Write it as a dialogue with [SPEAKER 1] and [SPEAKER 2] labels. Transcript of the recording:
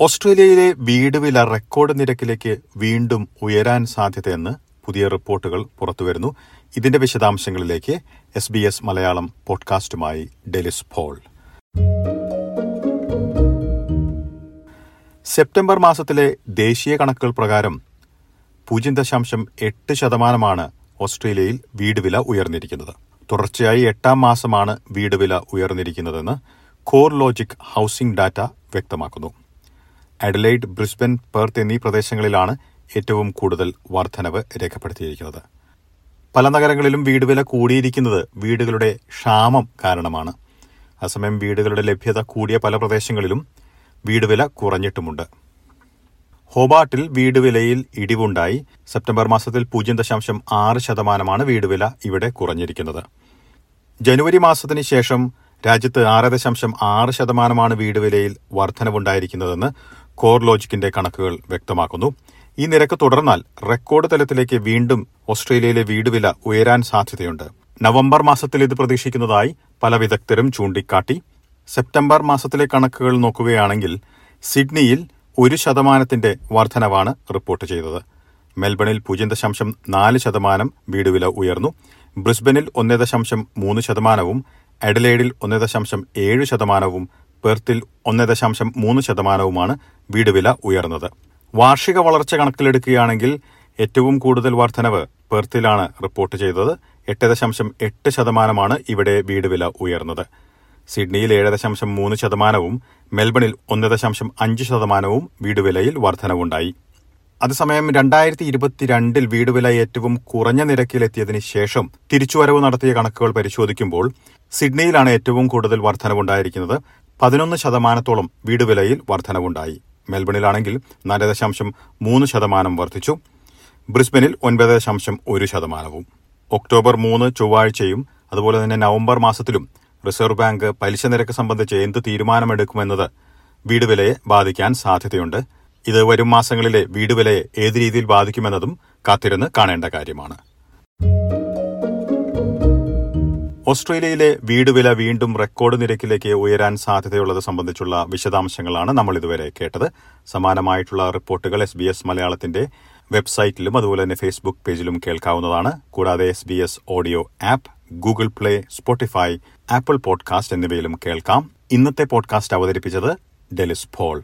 [SPEAKER 1] ഓസ്ട്രേലിയയിലെ വീട് വില റെക്കോർഡ് നിരക്കിലേക്ക് വീണ്ടും ഉയരാൻ സാധ്യതയെന്ന് പുതിയ റിപ്പോർട്ടുകൾ പുറത്തുവരുന്നു. ഇതിന്റെ വിശദാംശങ്ങളിലേക്ക് എസ് ബി എസ് മലയാളം പോഡ്കാസ്റ്റുമായി ഡെലിസ് ഫോൾ സെപ്റ്റംബർ മാസത്തിലെ ദേശീയ കണക്കുകൾ പ്രകാരം പൂജ്യം ദശാംശം എട്ട് ശതമാനമാണ് ഓസ്ട്രേലിയയിൽ വീട് വില ഉയർന്നിരിക്കുന്നത്. തുടർച്ചയായി എട്ടാം മാസമാണ് വീട് വില ഉയർന്നിരിക്കുന്നതെന്ന് കോർ ലോജിക് ഹൌസിംഗ് ഡാറ്റ വ്യക്തമാക്കുന്നു. അഡലൈഡ് ബ്രിസ്ബൻ പെർത്ത് എന്നീ പ്രദേശങ്ങളിലാണ് ഏറ്റവും കൂടുതൽ വർധനവ് രേഖപ്പെടുത്തിയിരിക്കുന്നത്. പല നഗരങ്ങളിലും വീട് വില കൂടിയിരിക്കുന്നത് വീടുകളുടെ ക്ഷാമം കാരണമാണ്. അസമയം വീടുകളുടെ ലഭ്യത കൂടിയ പല പ്രദേശങ്ങളിലും വീട് വില കുറഞ്ഞിട്ടുമുണ്ട്. ഹോബാട്ടിൽ വീട് വിലയിൽ ഇടിവുണ്ടായി. സെപ്റ്റംബർ മാസത്തിൽ പൂജ്യം ദശാംശം ആറ് ശതമാനമാണ് വീട് വില ഇവിടെ കുറഞ്ഞിരിക്കുന്നത്. ജനുവരി മാസത്തിന് ശേഷം രാജ്യത്ത് ആറ് ദശാംശം ആറ് ശതമാനമാണ് വീട് വിലയിൽ വർധനവുണ്ടായിരിക്കുന്നതെന്ന് കോർ ലോജിക്കിന്റെ കണക്കുകൾ വ്യക്തമാക്കുന്നു. ഈ നിരക്ക് തുടർന്നാൽ റെക്കോർഡ് തലത്തിലേക്ക് വീണ്ടും ഓസ്ട്രേലിയയിലെ വീടുവില ഉയരാൻ സാധ്യതയുണ്ട്. നവംബർ മാസത്തിൽ ഇത് പ്രതീക്ഷിക്കുന്നതായി പല വിദഗ്ധരും ചൂണ്ടിക്കാട്ടി. സെപ്റ്റംബർ മാസത്തിലെ കണക്കുകൾ നോക്കുകയാണെങ്കിൽ സിഡ്നിയിൽ ഒരു ശതമാനത്തിന്റെ വർധനവാണ് റിപ്പോർട്ട് ചെയ്തത്. മെൽബണിൽ പൂജ്യം ദശാംശം നാല് ശതമാനം വീടുവില ഉയർന്നു. ബ്രിസ്ബനിൽ ഒന്നേ ദശാംശം മൂന്ന് ശതമാനവും എഡലേഡിൽ ഒന്നേ ദശാംശം ഏഴ് ശതമാനവും പെർത്തിൽ ഒന്ന് ദശാംശം മൂന്ന് ശതമാനവുമാണ് വീട് വില ഉയർന്നത്. വാർഷിക വളർച്ച കണക്കിലെടുക്കുകയാണെങ്കിൽ ഏറ്റവും കൂടുതൽ വർധനവ് പെർത്തിലാണ് റിപ്പോർട്ട് ചെയ്തത്. എട്ട് ദശാംശം എട്ട് ശതമാനമാണ് ഇവിടെ വീട് വില ഉയർന്നത്. സിഡ്നിയിൽ ഏഴ് ദശാംശം മൂന്ന് ശതമാനവും മെൽബണിൽ ഒന്ന് ദശാംശം അഞ്ച് ശതമാനവും വീടുവിലയിൽ വർധനവുണ്ടായി. അതേസമയം രണ്ടായിരത്തി ഇരുപത്തിരണ്ടിൽ വീട് വില ഏറ്റവും കുറഞ്ഞ നിരക്കിലെത്തിയതിന് ശേഷം തിരിച്ചുവരവ് നടത്തിയ കണക്കുകൾ പരിശോധിക്കുമ്പോൾ സിഡ്നിയിലാണ് ഏറ്റവും കൂടുതൽ വർധനവുണ്ടായിരിക്കുന്നത്. പതിനൊന്ന് ശതമാനത്തോളം വീട് വിലയിൽ വർധനവുണ്ടായി. മെൽബണിലാണെങ്കിൽ നാല് ദശാംശം മൂന്ന് ശതമാനം വർദ്ധിച്ചു ബ്രിസ്ബനിൽ ഒൻപത് ദശാംശം ഒരു ശതമാനവും. ഒക്ടോബർ മൂന്ന് ചൊവ്വാഴ്ചയും അതുപോലെ തന്നെ നവംബർ മാസത്തിലും റിസർവ് ബാങ്ക് പലിശ നിരക്ക് സംബന്ധിച്ച് എന്ത് തീരുമാനമെടുക്കുമെന്നത് വീട് വിലയെ ബാധിക്കാൻ സാധ്യതയുണ്ട്. ഇത് വരും മാസങ്ങളിലെ വീട് വിലയെ ഏത് രീതിയിൽ ബാധിക്കുമെന്നതും കാത്തിരുന്ന് കാണേണ്ട കാര്യമാണ്. ഓസ്ട്രേലിയയിലെ വീട് വില വീണ്ടും റെക്കോർഡ് നിരക്കിലേക്ക് ഉയരാൻ സാധ്യതയുള്ളത് സംബന്ധിച്ചുള്ള വിശദാംശങ്ങളാണ് നമ്മൾ ഇതുവരെ കേട്ടത്. സമാനമായിട്ടുള്ള റിപ്പോർട്ടുകൾ എസ് ബി എസ് മലയാളത്തിന്റെ വെബ്സൈറ്റിലും അതുപോലെ തന്നെ ഫേസ്ബുക്ക് പേജിലും കേൾക്കാവുന്നതാണ്. കൂടാതെ S B S audio app Google Play Spotify Apple podcast എന്നിവയിലും കേൾക്കാം. ഇന്നത്തെ പോഡ്കാസ്റ്റ് അവതരിപ്പിച്ചത് ഡെലിസ് പോൾ.